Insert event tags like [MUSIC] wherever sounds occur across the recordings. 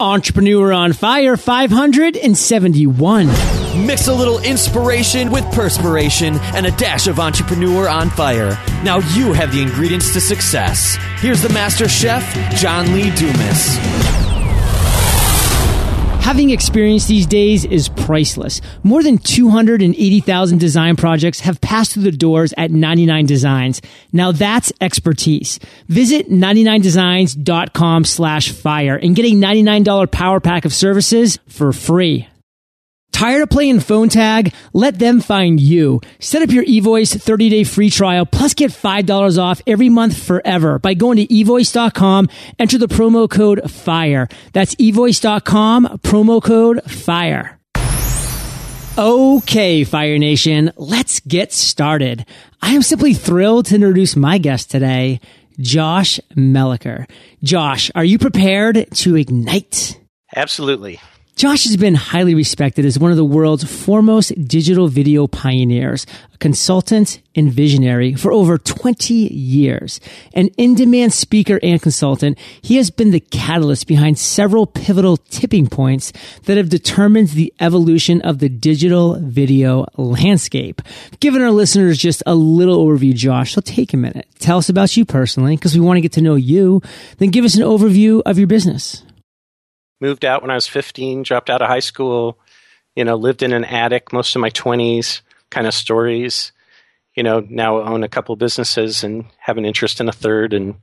Entrepreneur on Fire 571. Mix a little inspiration with perspiration and a dash of entrepreneur on fire. Now you have the ingredients to success. Here's the master chef, John Lee Dumas. Having experience these days is priceless. More than 280,000 design projects have passed through the doors at 99 Designs. Now that's expertise. Visit 99designs.com slash fire and get a $99 power pack of services for free. Tired of playing phone tag? Let them find you. Set up your eVoice 30 day free trial plus get $5 off every month forever by going to evoice.com. Enter the promo code FIRE. That's evoice.com, promo code FIRE. Okay, Fire Nation, let's get started. I am simply thrilled to introduce my guest today, Josh Mellicker. Josh, are you prepared to ignite? Absolutely. Josh has been highly respected as one of the world's foremost digital video pioneers, a consultant and visionary for over 20 years. An in-demand speaker and consultant, he has been the catalyst behind several pivotal tipping points that have determined the evolution of the digital video landscape. Giving our listeners just a little overview, Josh, so take a minute. Tell us about you personally, because we want to get to know you. Then give us an overview of your business moved out when I was 15, dropped out of high school, you know, lived in an attic most of my 20s, kind of stories. You know, now own a couple businesses and have an interest in a third. And,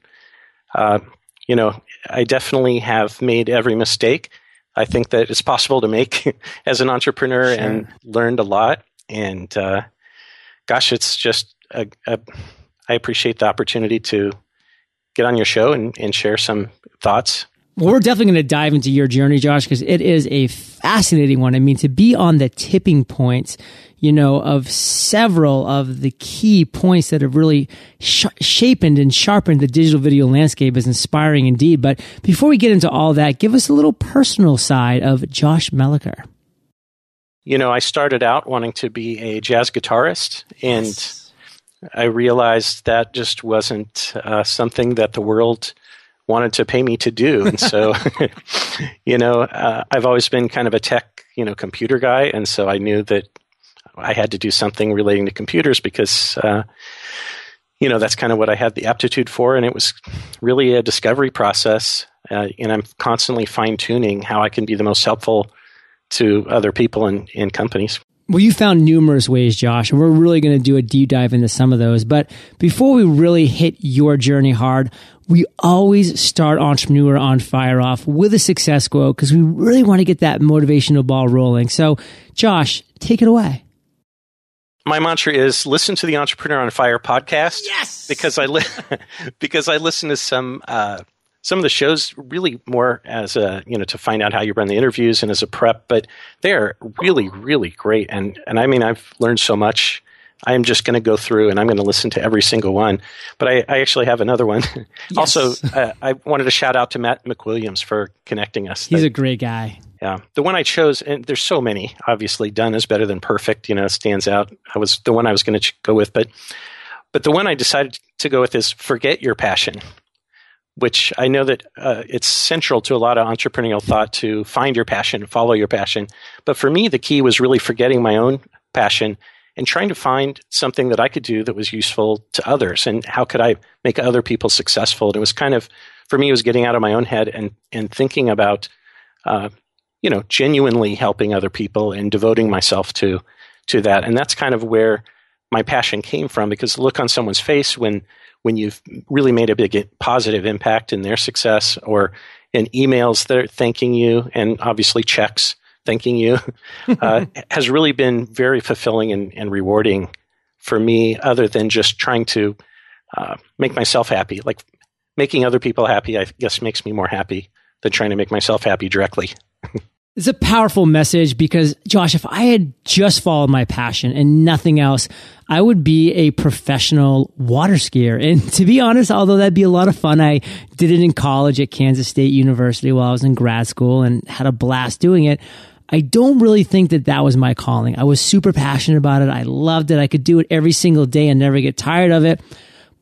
uh, you know, I definitely have made every mistake I think that it's possible to make [LAUGHS] as an entrepreneur sure. and learned a lot. And uh, gosh, it's just, a, a, I appreciate the opportunity to get on your show and, and share some thoughts well, we're definitely going to dive into your journey, Josh, because it is a fascinating one. I mean, to be on the tipping point, you know, of several of the key points that have really sh- shapened and sharpened the digital video landscape is inspiring indeed. But before we get into all that, give us a little personal side of Josh Mellicker. You know, I started out wanting to be a jazz guitarist, and yes. I realized that just wasn't uh, something that the world wanted to pay me to do. And so, [LAUGHS] you know, uh, I've always been kind of a tech, you know, computer guy. And so I knew that I had to do something relating to computers because, uh, you know, that's kind of what I had the aptitude for. And it was really a discovery process. Uh, and I'm constantly fine tuning how I can be the most helpful to other people and, and companies. Well, you found numerous ways, Josh, and we're really going to do a deep dive into some of those. But before we really hit your journey hard, we always start Entrepreneur on Fire off with a success quote because we really want to get that motivational ball rolling. So, Josh, take it away. My mantra is listen to the Entrepreneur on Fire podcast. Yes, because I li- [LAUGHS] because I listen to some uh, some of the shows really more as a you know to find out how you run the interviews and as a prep, but they're really really great and and I mean I've learned so much I am just going to go through and I'm going to listen to every single one. But I, I actually have another one. [LAUGHS] Yes. also, uh, I wanted to shout out to Matt McWilliams for connecting us. He's that, a great guy. Yeah. The one I chose, and there's so many, obviously, done is better than perfect, you know, stands out. I was the one I was going to go with, but, but the one I decided to go with is forget your passion which I know that uh, it's central to a lot of entrepreneurial thought to find your passion, follow your passion. But for me, the key was really forgetting my own passion and trying to find something that I could do that was useful to others and how could I make other people successful. And it was kind of, for me, it was getting out of my own head and, and thinking about, uh, you know, genuinely helping other people and devoting myself to, to that. And that's kind of where my passion came from because the look on someone's face when, when you've really made a big positive impact in their success or in emails that are thanking you and obviously checks thanking you [LAUGHS] uh, has really been very fulfilling and, and, rewarding for me, other than just trying to uh, make myself happy. Like making other people happy, I guess, makes me more happy than trying to make myself happy directly. [LAUGHS] It's a powerful message because, Josh, if I had just followed my passion and nothing else, I would be a professional water skier. And [LAUGHS] to be honest, although that'd be a lot of fun, I did it in college at Kansas State University while I was in grad school and had a blast doing it. I don't really think that that was my calling. I was super passionate about it. I loved it. I could do it every single day and never get tired of it.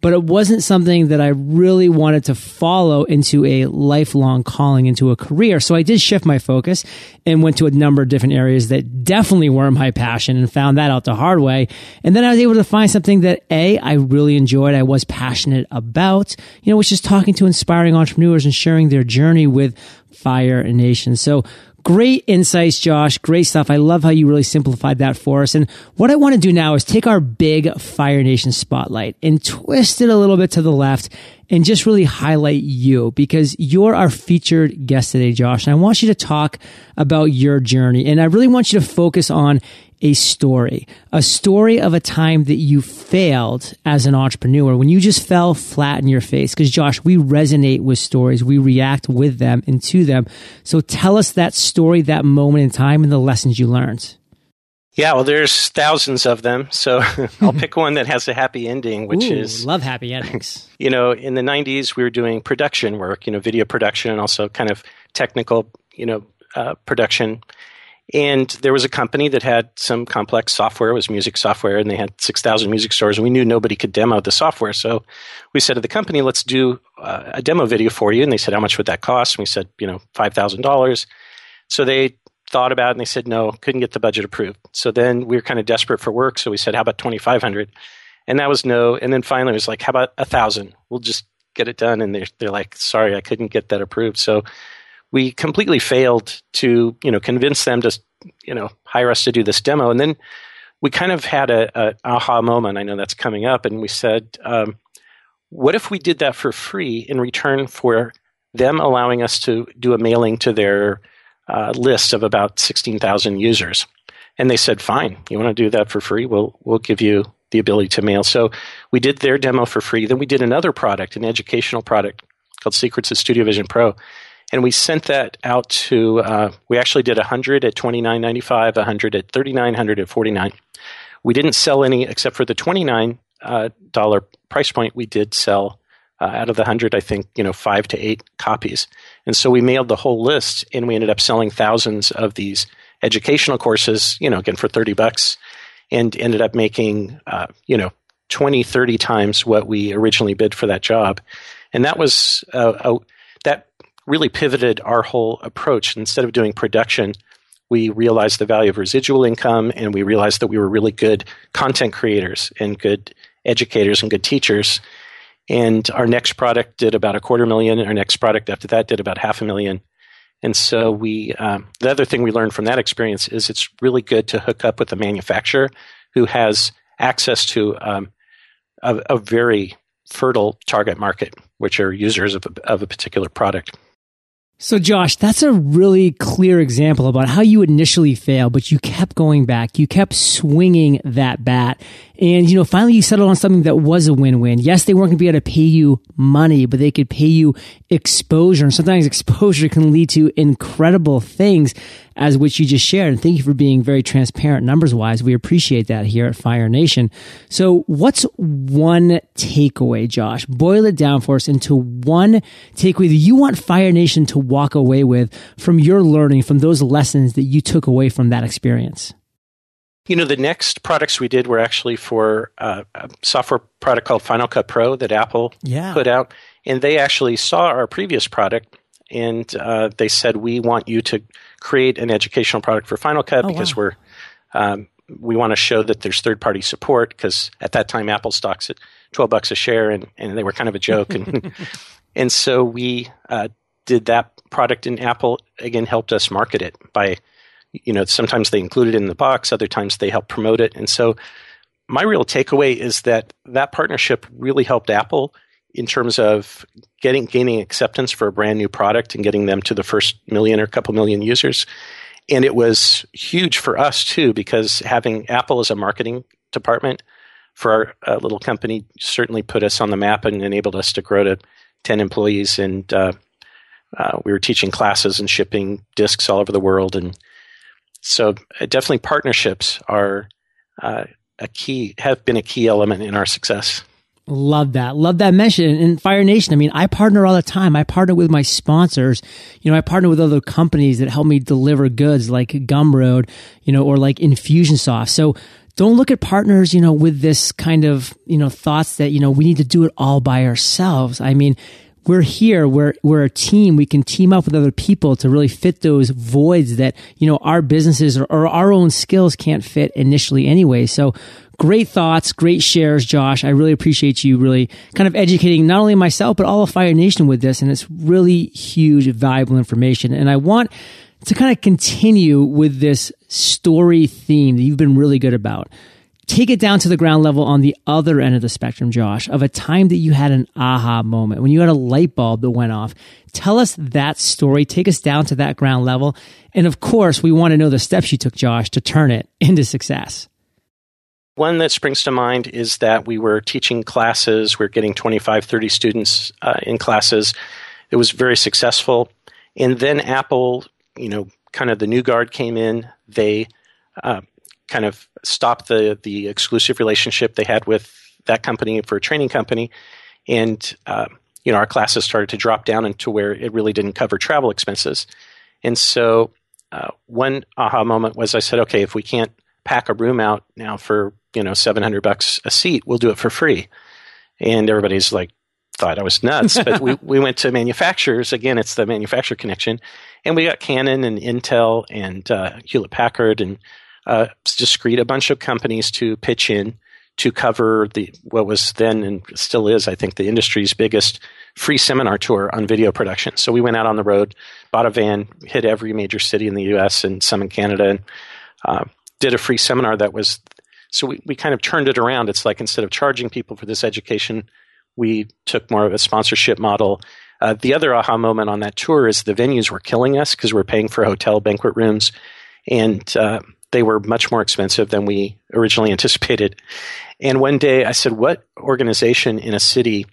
but it wasn't something that I really wanted to follow into a lifelong calling into a career. So I did shift my focus and went to a number of different areas that definitely weren't my passion and found that out the hard way. And then I was able to find something that A, I really enjoyed, I was passionate about, you know, which is talking to inspiring entrepreneurs and sharing their journey with Fire Nation. So Great insights, Josh. Great stuff. I love how you really simplified that for us. And what I want to do now is take our big Fire Nation spotlight and twist it a little bit to the left and just really highlight you because you're our featured guest today, Josh. And I want you to talk about your journey. And I really want you to focus on a story, a story of a time that you failed as an entrepreneur when you just fell flat in your face. Because Josh, we resonate with stories. We react with them and to them. So tell us that story, that moment in time and the lessons you learned. Yeah, well, there's thousands of them. So [LAUGHS] I'll pick one that has a happy ending, which Ooh, is love happy endings. [LAUGHS] you know, in the 90s, we were doing production work, you know, video production and also kind of technical, you know, uh, production. And there was a company that had some complex software, it was music software, and they had 6,000 music stores, and we knew nobody could demo the software. So we said to the company, let's do uh, a demo video for you. And they said, how much would that cost? And we said, you know, $5,000. So they thought about it and they said, no, couldn't get the budget approved. So then we were kind of desperate for work. So we said, how about 2,500? And that was no. And then finally it was like, how about a thousand? We'll just get it done. And they're, they're like, sorry, I couldn't get that approved. So we completely failed to you know convince them to you know hire us to do this demo and then we kind of had a, a aha moment i know that's coming up and we said um, what if we did that for free in return for them allowing us to do a mailing to their uh, list of about 16000 users and they said fine you want to do that for free we'll we'll give you the ability to mail so we did their demo for free then we did another product an educational product called secrets of studio vision pro and we sent that out to. Uh, we actually did hundred at 29.95, 100 at thirty nine, hundred at forty nine. We didn't sell any except for the twenty nine uh, dollar price point. We did sell uh, out of the hundred, I think you know five to eight copies, and so we mailed the whole list, and we ended up selling thousands of these educational courses. You know, again for thirty bucks, and ended up making uh, you know 20, 30 times what we originally bid for that job, and that was uh, a, that really pivoted our whole approach. Instead of doing production, we realized the value of residual income and we realized that we were really good content creators and good educators and good teachers. And our next product did about a quarter million. Our next product after that did about half a million. And so we, um, the other thing we learned from that experience is it's really good to hook up with a manufacturer who has access to um, a, a, very fertile target market, which are users of a, of a particular product. So, Josh, that's a really clear example about how you initially failed, but you kept going back. You kept swinging that bat. And, you know, finally you settled on something that was a win-win. Yes, they weren't going to be able to pay you money, but they could pay you exposure. And sometimes exposure can lead to incredible things as which you just shared. And thank you for being very transparent numbers wise. We appreciate that here at Fire Nation. So what's one takeaway, Josh? Boil it down for us into one takeaway that you want Fire Nation to walk away with from your learning, from those lessons that you took away from that experience. You know, the next products we did were actually for uh, a software product called Final Cut Pro that Apple yeah. put out. And they actually saw our previous product and uh, they said, We want you to create an educational product for Final Cut oh, because wow. we're. Um, we want to show that there's third party support because at that time Apple stocks at 12 bucks a share and, and they were kind of a joke. And, [LAUGHS] [LAUGHS] and so we uh, did that product and Apple again helped us market it by you know, sometimes they include it in the box, other times they help promote it. And so my real takeaway is that that partnership really helped Apple in terms of getting gaining acceptance for a brand new product and getting them to the first million or couple million users. And it was huge for us too, because having Apple as a marketing department for our uh, little company certainly put us on the map and enabled us to grow to 10 employees. And uh, uh, we were teaching classes and shipping discs all over the world. And so uh, definitely partnerships are uh, a key, have been a key element in our success. Love that. Love that mention. In Fire Nation, I mean, I partner all the time. I partner with my sponsors. You know, I partner with other companies that help me deliver goods like Gumroad, you know, or like Infusionsoft. So don't look at partners, you know, with this kind of, you know, thoughts that, you know, we need to do it all by ourselves. I mean, we're here, we're, we're a team. We can team up with other people to really fit those voids that, you know, our businesses or, or our own skills can't fit initially anyway. So great thoughts, great shares, Josh. I really appreciate you really kind of educating not only myself, but all of Fire Nation with this. And it's really huge, valuable information. And I want to kind of continue with this story theme that you've been really good about. Take it down to the ground level on the other end of the spectrum, Josh, of a time that you had an aha moment, when you had a light bulb that went off. Tell us that story. Take us down to that ground level. And of course, we want to know the steps you took, Josh, to turn it [LAUGHS] into success. One that springs to mind is that we were teaching classes. We are getting 25, 30 students uh, in classes. It was very successful. And then Apple you know, kind of the new guard came in. They uh, kind of stopped the the exclusive relationship they had with that company for a training company, and uh, you know our classes started to drop down into where it really didn't cover travel expenses. And so uh, one aha moment was I said, okay, if we can't pack a room out now for you know seven hundred bucks a seat, we'll do it for free. And everybody's like, thought I was nuts, but we, [LAUGHS] we went to manufacturers. Again, it's the manufacturer connection. And we got Canon and Intel and uh, Hewlett Packard and uh, Discreet, a bunch of companies to pitch in to cover the what was then and still is, I think, the industry's biggest free seminar tour on video production. So we went out on the road, bought a van, hit every major city in the U.S. and some in Canada, and uh, did a free seminar that was. So we, we kind of turned it around. It's like instead of charging people for this education, we took more of a sponsorship model. Uh, the other aha moment on that tour is the venues were killing us because we're paying for hotel banquet rooms, and uh, they were much more expensive than we originally [LAUGHS] anticipated. And one day I said, "What organization in a city?"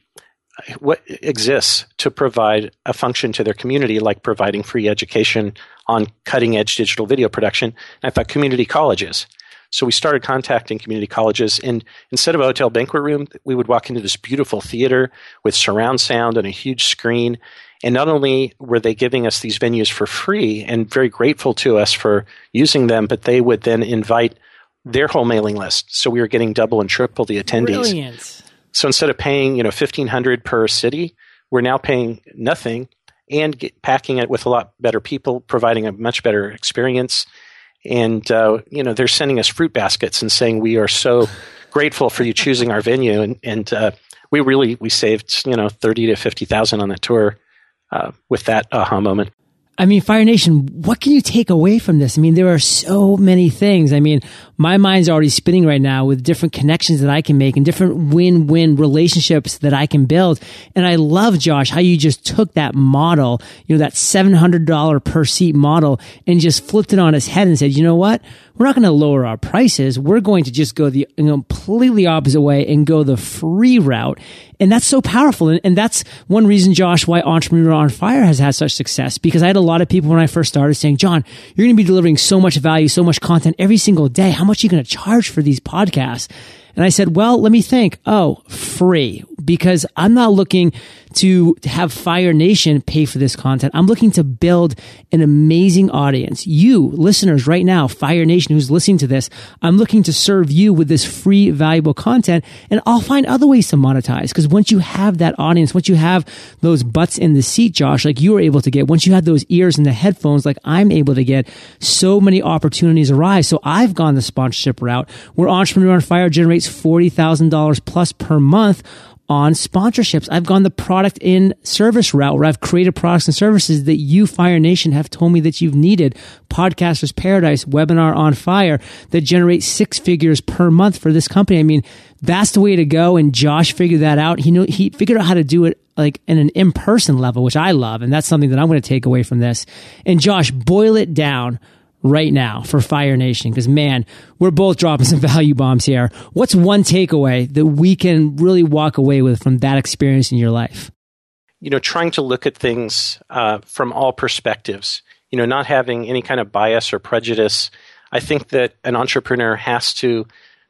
What exists to provide a function to their community, like providing free education on cutting edge digital video production? And I thought community colleges. So we started contacting community colleges, and instead of a hotel banquet room, we would walk into this beautiful theater with surround sound and a huge screen. And not only were they giving us these venues for free and very grateful to us for using them, but they would then invite their whole mailing list. So we were getting double and triple the attendees. Brilliant. So instead of paying, you know, fifteen hundred per city, we're now paying nothing and get, packing it with a lot better people, providing a much better experience and uh, you know they're sending us fruit baskets and saying we are so [LAUGHS] grateful for you choosing our venue and and uh, we really we saved you know thirty to fifty thousand on that tour uh, with that aha moment. I mean, Fire Nation, what can you take away from this? I mean, there are so many things. I mean, my mind's already spinning right now with different connections that I can make and different win-win relationships that I can build. And I love, Josh, how you just took that model, you know, that $700 per seat model and just flipped it on its head and said, you know what? We're not going to lower our prices. We're going to just go the completely opposite way and go the free route. And that's so powerful. And, and that's one reason, Josh, why Entrepreneur on Fire has had such success because I had a lot of people when I first started saying, John, you're going to be delivering so much value, so much content every single day. How much are you going to charge for these podcasts? And I said, well, let me think. Oh, free because I'm not looking to have Fire Nation pay for this content. I'm looking to build an amazing audience. You listeners right now, Fire Nation who's listening to this, I'm looking to serve you with this free, valuable content and I'll find other ways to monetize. Because once you have that audience, once you have those butts in the seat, Josh, like you were able to get, once you have those ears and the headphones, like I'm able to get, so many opportunities arise. So I've gone the sponsorship route where Entrepreneur on Fire generates $40,000 plus per month on sponsorships. I've gone the product in service route where I've created products and services that you, Fire Nation, have told me that you've needed. Podcasters Paradise, Webinar on Fire that generate six figures per month for this company. I mean, that's the way to go. And Josh figured that out. He knew, he figured out how to do it like in an in-person level, which I love. And that's something that I'm going to take away from this. And Josh, boil it down right now for Fire Nation? Because man, we're both dropping some [LAUGHS] value bombs here. What's one takeaway that we can really walk away with from that experience in your life? You know, trying to look at things uh, from all perspectives. You know, not having any kind of bias or prejudice. I think that an entrepreneur has to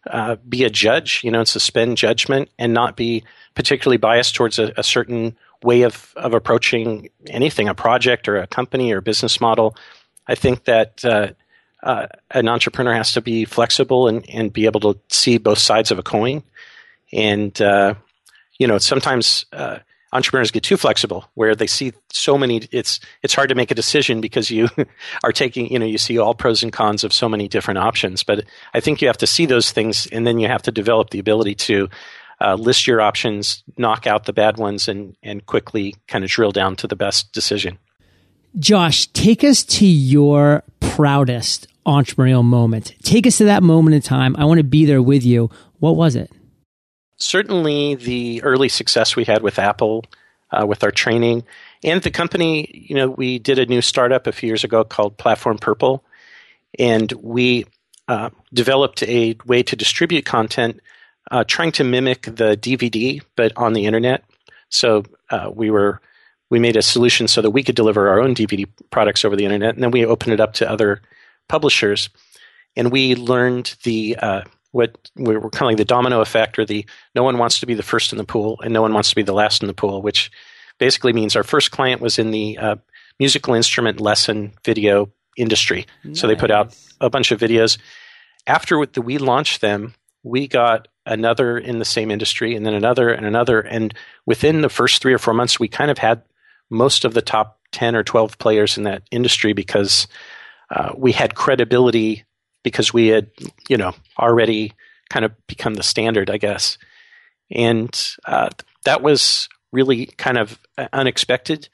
uh, be a judge. You know, and suspend judgment and not be particularly biased towards a, a certain way of, of approaching anything, a project or a company or a business model. I think that uh, uh, an entrepreneur has to be flexible and, and be able to see both sides of a coin. And, uh, you know, sometimes uh, entrepreneurs get too flexible where they see so many it's it's hard to make a decision because you [LAUGHS] are taking you know you see all pros and cons of so many different options but i think you have to see those things and then you have to develop the ability to uh, list your options knock out the bad ones and and quickly kind of drill down to the best decision josh take us to your proudest entrepreneurial moment. Take us to that moment in time. I want to be there with you. What was it? Certainly the early success we had with Apple uh, with our training and the company, you know, we did a new startup a few years ago called Platform Purple, and we uh, developed a way to distribute content uh, trying to mimic the DVD, but on the internet. So uh, we were we made a solution so that we could deliver our own DVD products over the internet, and then we opened it up to other publishers. And we learned the uh, what we were kind of like the domino effect or the no one wants to be the first in the pool and no one wants to be the last in the pool, which basically means our first client was in the uh, musical instrument lesson video industry. Nice. So they put out a bunch of videos. After the, we launched them, we got another in the same industry and then another and another. And within the first three or four months, we kind of had most of the top 10 or 12 players in that industry because uh, we had credibility because we had, you know, already kind of become the standard, I guess. And uh, that was really kind of unexpected.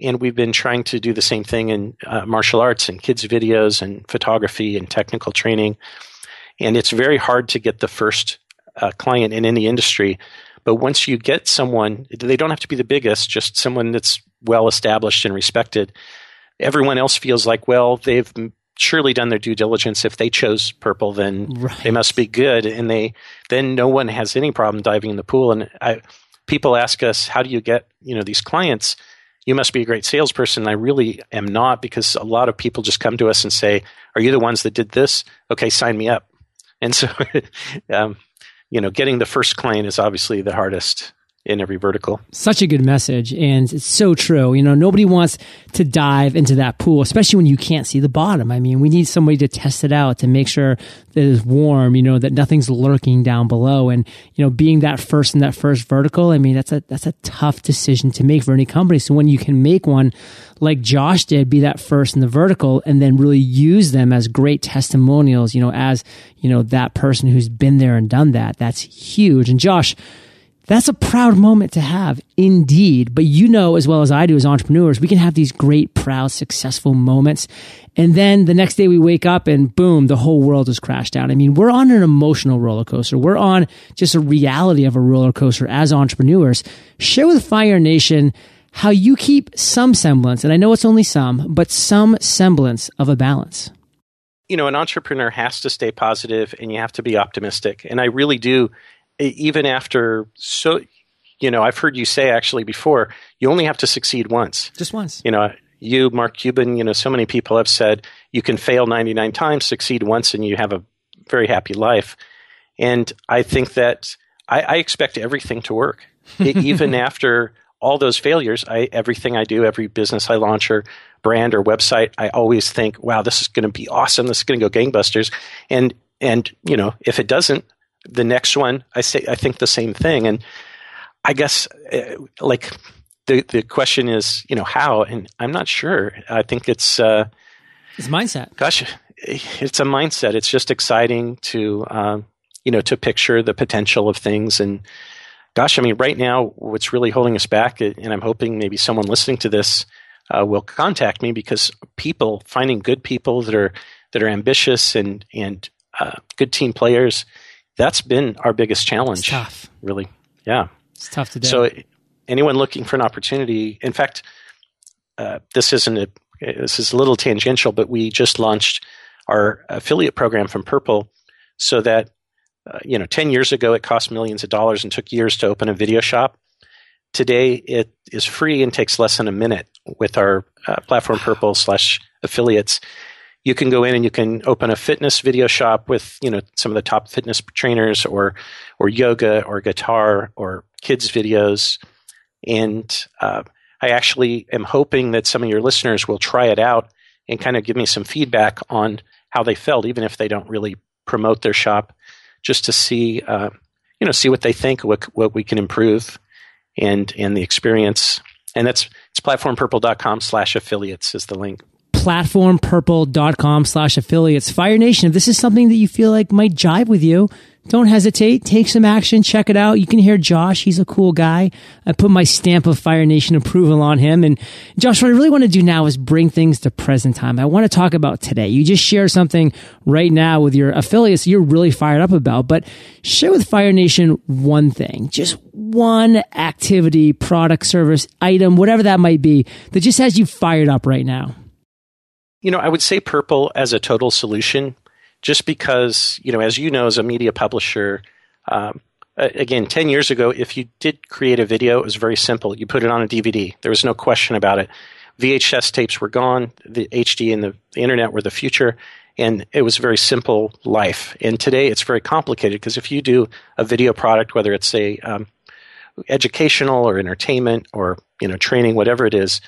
And we've been trying to do the same thing in uh, martial arts and kids' videos and photography and technical training. And it's very hard to get the first uh, client in any industry. But once you get someone, they don't have to be the biggest, just someone that's well established and respected. Everyone else feels like, well, they've surely done their due diligence. If they chose purple, then right. they must be good, and they then no one has any problem diving in the pool. And I, people ask us, how do you get you know these clients? You must be a great salesperson. I really am not because a lot of people just come to us and say, "Are you the ones that did this? Okay, sign me up." And so, [LAUGHS] um, you know, getting the first client is obviously the hardest in every vertical. Such a good message. And it's so true. You know, nobody wants to dive into that pool, especially when you can't see the bottom. I mean, we need somebody to test it out to make sure that it's warm, you know, that nothing's lurking down below. And, you know, being that first in that first vertical, I mean, that's a, that's a tough decision to make for any company. So when you can make one like Josh did, be that first in the vertical and then really use them as great testimonials, you know, as, you know, that person who's been there and done that, that's huge. And Josh, that's a proud moment to have, indeed. But you know as well as I do as entrepreneurs, we can have these great, proud, successful moments. And then the next day we wake up and boom, the whole world has crashed down. I mean, we're on an emotional roller coaster. We're on just a reality of a roller coaster as entrepreneurs. Share with Fire Nation how you keep some semblance, and I know it's only some, but some semblance of a balance. You know, an entrepreneur has to stay positive and you have to be optimistic. And I really do even after so you know i've heard you say actually before you only have to succeed once. Just once. You know you mark cuban you know so many people have said you can fail 99 times succeed once and you have a very happy life. And i think that i, I expect everything to work. [LAUGHS] Even after all those failures I, everything i do every business i launch or brand or website i always think wow this is going to be awesome. This is going to go gangbusters. And and you know if it doesn't the next one, I say I think the same thing, and I guess uh, like the the question is, you know, how, and I'm not sure. I think it's uh, it's mindset. Gosh, it's a mindset. It's just exciting to um, you know to picture the potential of things and. Gosh, I mean, right now, what's really holding us back, and I'm hoping maybe someone listening to this uh, will contact me because people finding good people that are that are ambitious and and uh, good team players that's been our biggest challenge. It's tough. Really. Yeah. It's tough to do. So anyone looking for an opportunity, in fact, uh, this isn't a, this is a little tangential, but we just launched our affiliate program from Purple so that, uh, you know, 10 years ago, it cost millions of dollars and took years to open a video shop. Today, it is free and takes less than a minute with our uh, platform Purple slash affiliates you can go in and you can open a fitness video shop with you know some of the top fitness trainers or or yoga or guitar or kids videos and uh, i actually am hoping that some of your listeners will try it out and kind of give me some feedback on how they felt, even if they don't really promote their shop, just to see, uh, you know, see what they think, what, what we can improve, and and the experience. And that's it's platformpurple.com slash affiliates is the link platformpurple.com slash affiliates. Fire Nation, if this is something that you feel like might jive with you, don't hesitate. Take some action. Check it out. You can hear Josh. He's a cool guy. I put my stamp of Fire Nation approval on him. And Josh, what I really want to do now is bring things to present time. I want to talk about today. You just share something right now with your affiliates you're really fired up about, but share with Fire Nation one thing, just one activity, product, service, item, whatever that might be that just has you fired up right now. You know, I would say Purple as a total solution just because, you know, as you know, as a media publisher, um, again, 10 years ago, if you did create a video, it was very simple. You put it on a DVD, there was no question about it. VHS tapes were gone, the HD and the, the internet were the future, and it was a very simple life. And today it's very complicated because if you do a video product, whether it's a um, educational or entertainment or you know training, whatever it is,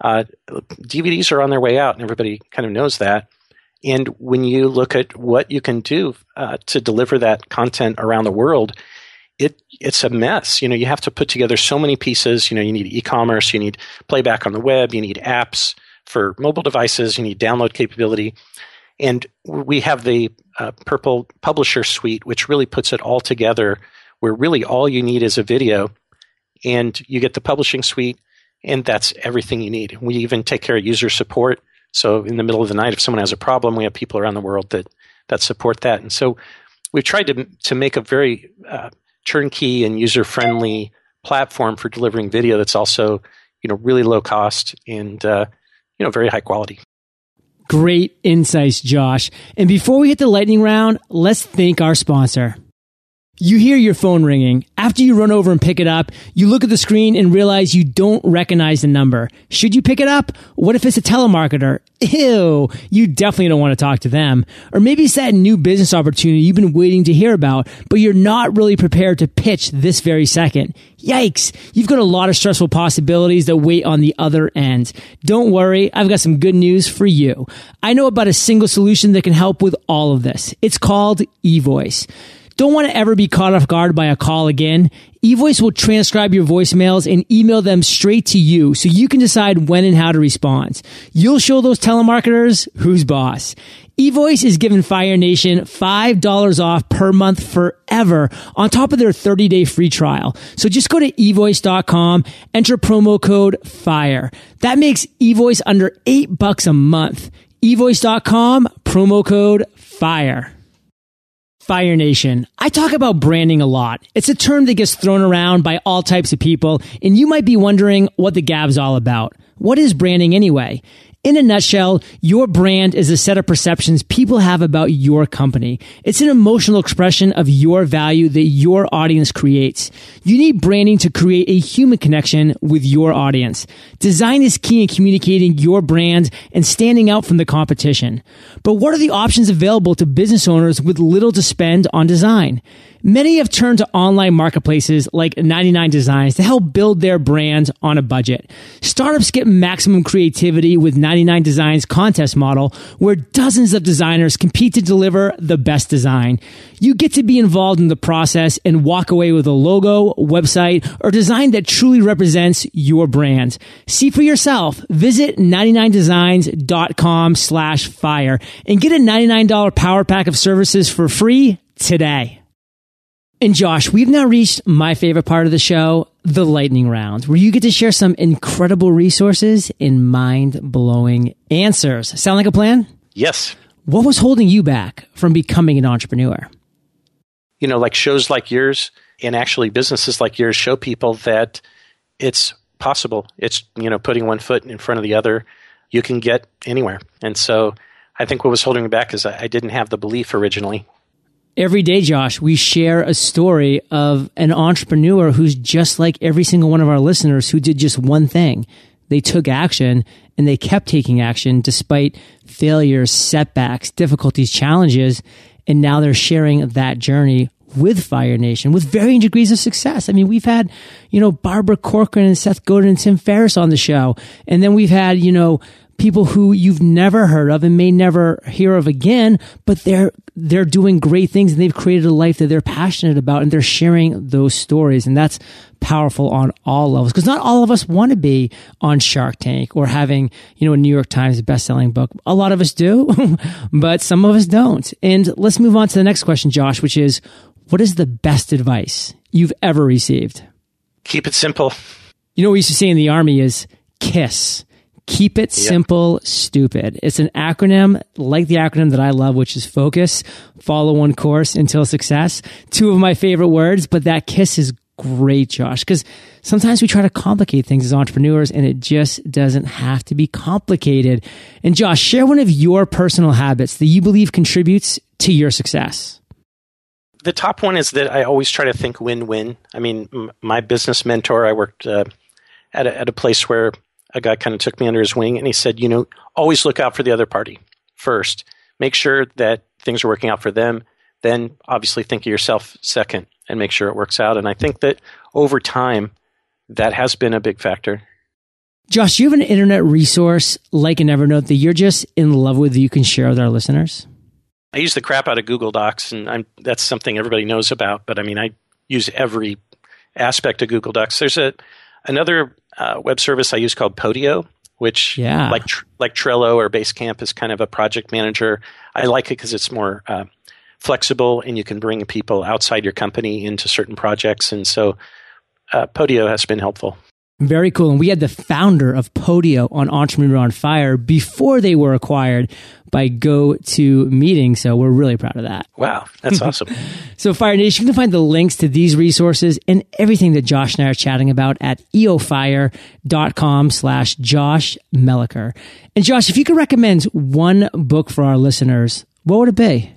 uh, DVDs are on their way out, and everybody kind of knows that. And when you look at what you can do uh, to deliver that content around the world, it it's a mess. You know, you have to put together so many pieces. You know, you need e-commerce, you need playback on the web, you need apps for mobile devices, you need download capability, and we have the uh, Purple Publisher Suite, which really puts it all together. Where really all you need is a video, and you get the publishing suite, and that's everything you need. We even take care of user support. So in the middle of the night, if someone has a problem, we have people around the world that that support that. And so we've tried to to make a very uh, turnkey and user friendly platform for delivering video that's also you know really low cost and uh, you know very high quality. Great insights, Josh. And before we hit the lightning round, let's thank our sponsor. You hear your phone ringing. After you run over and pick it up, you look at the screen and realize you don't recognize the number. Should you pick it up? What if it's a telemarketer? Ew, you definitely don't want to talk to them. Or maybe it's that new business opportunity you've been waiting to hear about, but you're not really prepared to pitch this very second. Yikes, you've got a lot of stressful possibilities that wait on the other end. Don't worry, I've got some good news for you. I know about a single solution that can help with all of this. It's called eVoice. Don't want to ever be caught off guard by a call again? eVoice will transcribe your voicemails and email them straight to you so you can decide when and how to respond. You'll show those telemarketers who's boss. eVoice is giving Fire Nation $5 off per month forever on top of their 30 day free trial. So just go to evoice.com, enter promo code FIRE. That makes eVoice under eight bucks a month. evoice.com, promo code FIRE. Fire Nation. I talk about branding a lot. It's a term that gets thrown around by all types of people, and you might be wondering what the gab's all about. What is branding anyway? In a nutshell, your brand is a set of perceptions people have about your company. It's an emotional expression of your value that your audience creates. You need branding to create a human connection with your audience. Design is key in communicating your brand and standing out from the competition. But what are the options available to business owners with little to spend on design? Many have turned to online marketplaces like 99 Designs to help build their brand on a budget. Startups get maximum creativity with 99 Designs contest model where dozens of designers compete to deliver the best design. You get to be involved in the process and walk away with a logo, website, or design that truly represents your brand. See for yourself. Visit 99designs.com slash fire and get a $99 power pack of services for free today. And Josh, we've now reached my favorite part of the show, the lightning round, where you get to share some incredible resources and mind blowing answers. Sound like a plan? Yes. What was holding you back from becoming an entrepreneur? You know, like shows like yours and actually businesses like yours show people that it's possible. It's, you know, putting one foot in front of the other. You can get anywhere. And so I think what was holding me back is I didn't have the belief originally Every day, Josh, we share a story of an entrepreneur who's just like every single one of our listeners who did just one thing. They took action and they kept taking action despite failures, setbacks, difficulties, challenges. And now they're sharing that journey with Fire Nation with varying degrees of success. I mean, we've had, you know, Barbara Corcoran and Seth Godin and Tim Ferriss on the show. And then we've had, you know, people who you've never heard of and may never hear of again, but they're they're doing great things and they've created a life that they're passionate about and they're sharing those stories and that's powerful on all levels because not all of us want to be on Shark Tank or having, you know, a New York Times best-selling book. A lot of us do, [LAUGHS] but some of us don't. And let's move on to the next question, Josh, which is what is the best advice you've ever received? Keep it simple. You know what we used to say in the army is KISS. Keep it yep. simple, stupid. It's an acronym like the acronym that I love, which is focus, follow one course until success. Two of my favorite words, but that KISS is great, Josh, because sometimes we try to complicate things as entrepreneurs and it just doesn't have to be complicated. And Josh, share one of your personal habits that you believe contributes to your success the top one is that I always try to think win-win. I mean, m- my business mentor, I worked uh, at a, at a place where a guy kind of took me under his wing, and he said, you know, always look out for the other party first. Make sure that things are working out for them. Then, obviously, think of yourself second, and make sure it works out. And I think that over time, that has been a big factor. Josh, you have an internet resource like an Evernote that you're just in love with that you can share with our listeners? I use the crap out of Google Docs, and I'm, that's something everybody knows about. But I mean, I use every aspect of Google Docs. There's a another uh, web service I use called Podio, which yeah. like like Trello or Basecamp is kind of a project manager. I like it because it's more uh, flexible, and you can bring people outside your company into certain projects. And so, uh, Podio has been helpful. Very cool. And we had the founder of Podio on Entrepreneur on Fire before they were acquired by GoToMeeting. So we're really proud of that. Wow, that's [LAUGHS] awesome. so Fire Nation, you can find the links to these resources and everything that Josh and I are chatting about at eofire.com slash Josh Mellicker. And Josh, if you could recommend one book for our listeners, what would it be?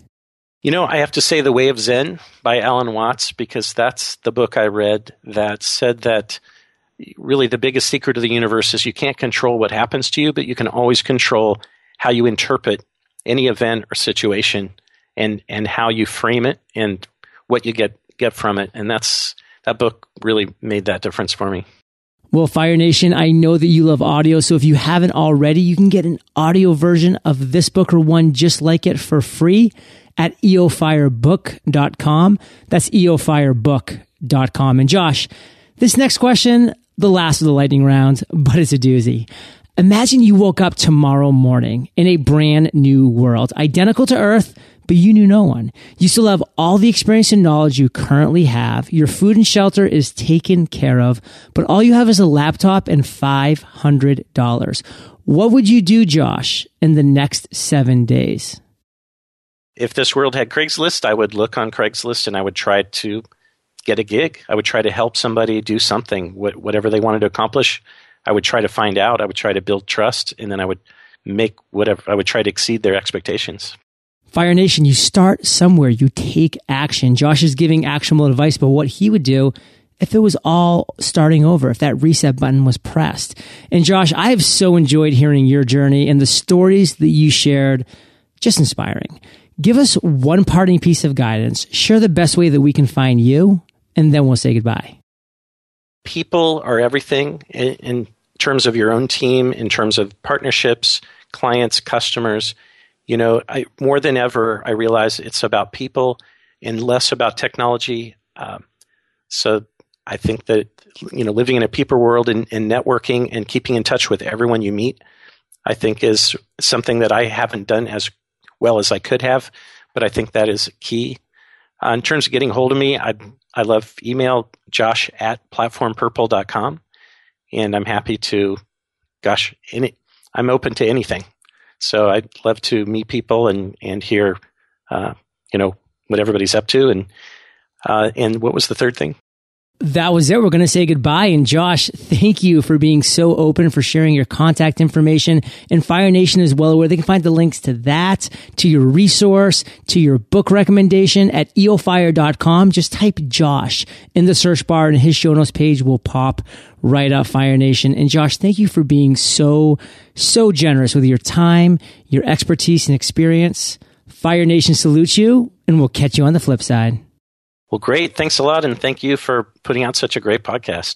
You know, I have to say The Way of Zen by Alan Watts because that's the book I read that said that – really the biggest secret of the universe is you can't control what happens to you, but you can always control how you interpret any event or situation and and how you frame it and what you get get from it. And that's that book really made that difference for me. Well, Fire Nation, I know that you love audio. So if you haven't already, you can get an audio version of this book or one just like it for free at eofirebook.com. That's eofirebook.com. And Josh, this next question, the last of the lightning round, but it's a doozy. Imagine you woke up tomorrow morning in a brand new world, identical to Earth, but you knew no one. You still have all the experience and knowledge you currently have. Your food and shelter is taken care of, but all you have is a laptop and $500. What would you do, Josh, in the next seven days? If this world had Craigslist, I would look on Craigslist and I would try to get a gig. I would try to help somebody do something, whatever they wanted to accomplish. I would try to find out. I would try to build trust, and then I would make whatever. I would try to exceed their expectations. Fire Nation, you start somewhere. You take action. Josh is giving actionable advice about what he would do if it was all starting over, if that reset button was pressed. And Josh, I have so enjoyed hearing your journey and the stories that you shared. Just inspiring. Give us one parting piece of guidance. Share the best way that we can find you and then we'll say goodbye. People are everything in, terms of your own team, in terms of partnerships, clients, customers. You know, I, more than ever, I realize it's about people and less about technology. Um, so I think that you know, living in a people world and, and, networking and keeping in touch with everyone you meet, I think is something that I haven't done as well as I could have. But I think that is key. Uh, in terms of getting hold of me, I I love email josh at platformpurple.com. And I'm happy to, gosh, any, I'm open to anything. So I'd love to meet people and, and hear, uh, you know, what everybody's up to. And, uh, and what was the third thing? That was it. We're going to say goodbye. And Josh, thank you for being so open, for sharing your contact information and Fire Nation as well, where they can find the links to that, to your resource, to your book recommendation at eofire.com. Just type Josh in the search bar and his show notes page will pop right up Fire Nation. And Josh, thank you for being so, so generous with your time, your expertise and experience. Fire Nation salutes you and we'll catch you on the flip side. Well, great. Thanks a lot. And thank you for putting out such a great podcast.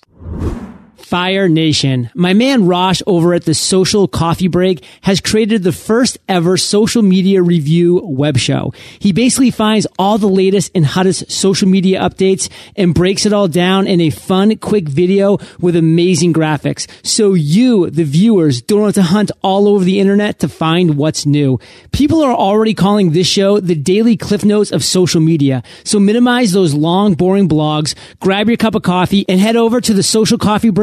Fire Nation. My man Rosh over at the Social Coffee Break has created the first ever social media review web show. He basically finds all the latest and hottest social media updates and breaks it all down in a fun, quick video with amazing graphics. So you, the viewers, don't have to hunt all over the internet to find what's new. People are already calling this show the daily cliff notes of social media. So minimize those long, boring blogs, grab your cup of coffee and head over to the Social Coffee Break